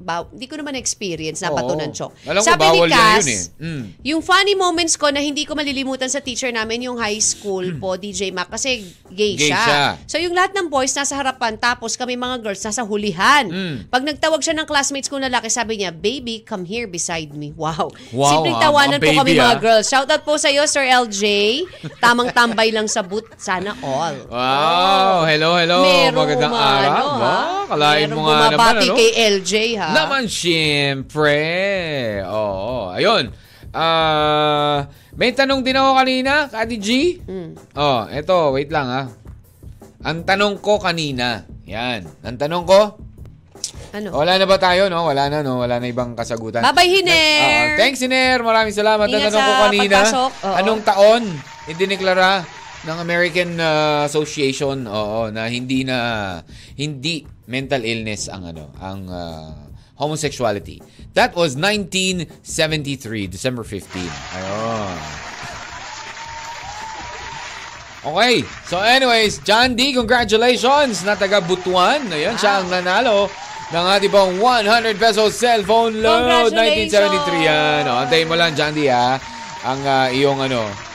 ba, hindi ko naman na-experience na ng chok. Alam ko, Sabi ni bawal yan Cass, yun eh. Mm. yung funny moments ko na hindi ko malilimutan sa teacher namin, yung high school po, DJ Mac, kasi gay. Gay siya. siya. So yung lahat ng boys nasa harapan, tapos kami mga girls nasa hulihan. Mm. Pag nagtawag siya ng classmates ko na lalaki, sabi niya, baby, come here beside me. Wow. Wow, Simpleng ah, tawanan mga po kami baby, mga ah. girls. Shoutout po sa iyo, Sir LJ. Tamang tambay lang sa boot. Sana all. Wow, hello, hello. Merong Magandang umano, araw. ha? Wow, kalahin Merong mo nga naman, bumabati ano? kay LJ, ha? Naman siyempre. Oo, ayun. Ah, may tanong din ako kanina, Kati G. Mm. Oh, eto, wait lang ha. Ang tanong ko kanina, yan. Ang tanong ko, Ano? wala na ba tayo, no? Wala na, no? Wala na ibang kasagutan. Bye-bye, Hiner! Oo, thanks, Hiner. Maraming salamat. Ang Ingat tanong ko kanina, anong taon idineklara ng American uh, Association oo, na hindi na hindi mental illness ang ano, ang uh, homosexuality. That was 1973, December 15. Ayun. Okay. So anyways, John D, congratulations na taga Butuan. Ayun, siya ang nanalo ng ating pong 100 pesos cellphone load. Congratulations! 1973 yan. O, antayin mo lang, John D, ha? Ang ah, iyong ano,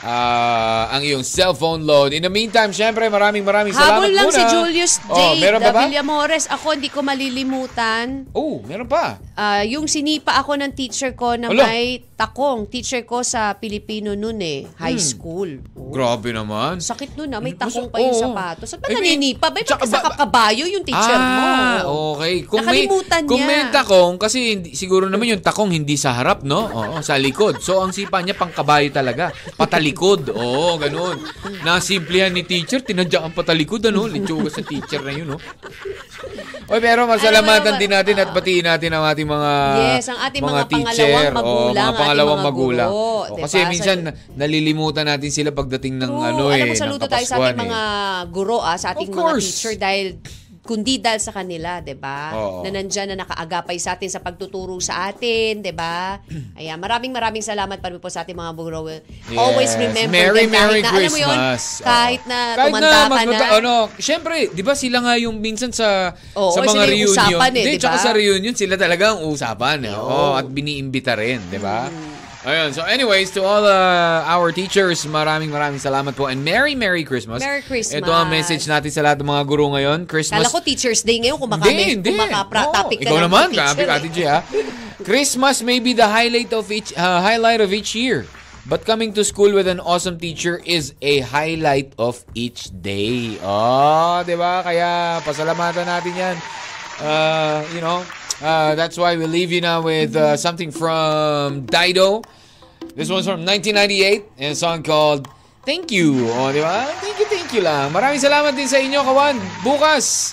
ah, ang iyong cellphone load. In the meantime, syempre, maraming maraming salamat Habol lang muna. si Julius J. Oh, meron pa ba? Villamores. Ako, hindi ko malilimutan. Oh, meron pa. Ah, yung sinipa ako ng teacher ko na Alo. may takong. Teacher ko sa Pilipino noon eh. High school. Oh. Grabe naman. Sakit nun ah. May takong pa yung sapatos. At I mean, naninipa? Ba't tsaka sa ba- kabayo yung teacher mo? ah, okay. Kung may, Nakalimutan kung niya. may takong, kasi hindi, siguro naman yung takong hindi sa harap, no? Oo, sa likod. So, ang sipa niya pang kabayo talaga. Patalikod. Oo, ganun. Nasimplihan ni teacher, tinadya ang patalikod, ano? Litsuga sa teacher na yun, no? Oy, pero masalamatan Ano, din natin at batiin natin ang ating mga Yes, ang ating mga teacher. pangalawang magulang, mga ating pangalawang mga magulang. guro, Oo, diba? Kasi minsan Sa- nalilimutan natin sila pagdating ng True. ano eh, Alam mo, ng saludo tayo sa ating eh. mga guro, ah, sa ating mga teacher dahil kundi dahil sa kanila, 'di ba? Na nandiyan na nakaagapay sa atin sa pagtuturo sa atin, 'di ba? Ayan, maraming maraming salamat pa rin po sa ating mga guro. Always remember Merry, them Merry kahit na, alam mo yun, Christmas. kahit na Kahit tumanda ka mas na. ano, syempre, di ba sila nga yung minsan sa Oo, sa mga reunion. usapan eh, di ba? sa reunion, sila talaga ang usapan. Eh. Oo, at biniimbita rin, di ba? Ayun, so anyways, to all uh, our teachers, maraming maraming salamat po and Merry Merry Christmas. Merry Christmas. Ito ang message natin sa lahat ng mga guro ngayon. Christmas Kala ko Teacher's Day ngayon kung baka, hindi, hindi. kung maka Oo, topic ka Ikaw naman, grabe, eh. Ate G, ha? Christmas may be the highlight of each uh, highlight of each year. But coming to school with an awesome teacher is a highlight of each day. Oh, 'di ba? Kaya pasalamatan natin 'yan. Uh, you know, uh, that's why we leave you now with uh, something from Dido. This one's from 1998 and a song called Thank You. Oh, di ba? Thank you, thank you lang. Maraming salamat din sa inyo, kawan. Bukas,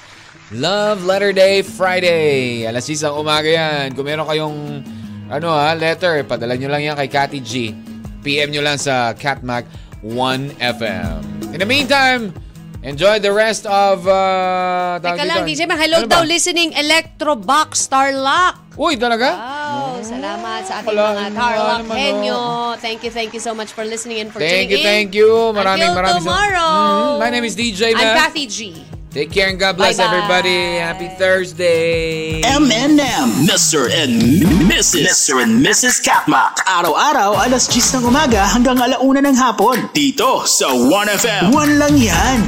Love Letter Day Friday. Alas 6 ang umaga yan. Kung meron kayong ano ha, letter, padala nyo lang yan kay Cathy G. PM nyo lang sa Catmac 1FM. In the meantime, enjoy the rest of... Uh, Teka lang. DJ Mac. Hello Ano ba? daw, listening Electrobox Starlock. Uy, talaga? Wow, salamat sa ating Wala, mga naman, Henyo. Thank you, thank you so much for listening and for Thank you, tuning in. thank you. Maraming Until maraming sa- tomorrow. Mhm. My name is DJ I'm Mac. Kathy G. Take care and God bless Bye-bye. everybody. Happy Thursday. M&M. Mr. and Mrs. Mr. and Mrs. Katmak. Araw-araw, alas 10 ng umaga hanggang alauna ng hapon. Dito sa 1FM. One lang yan.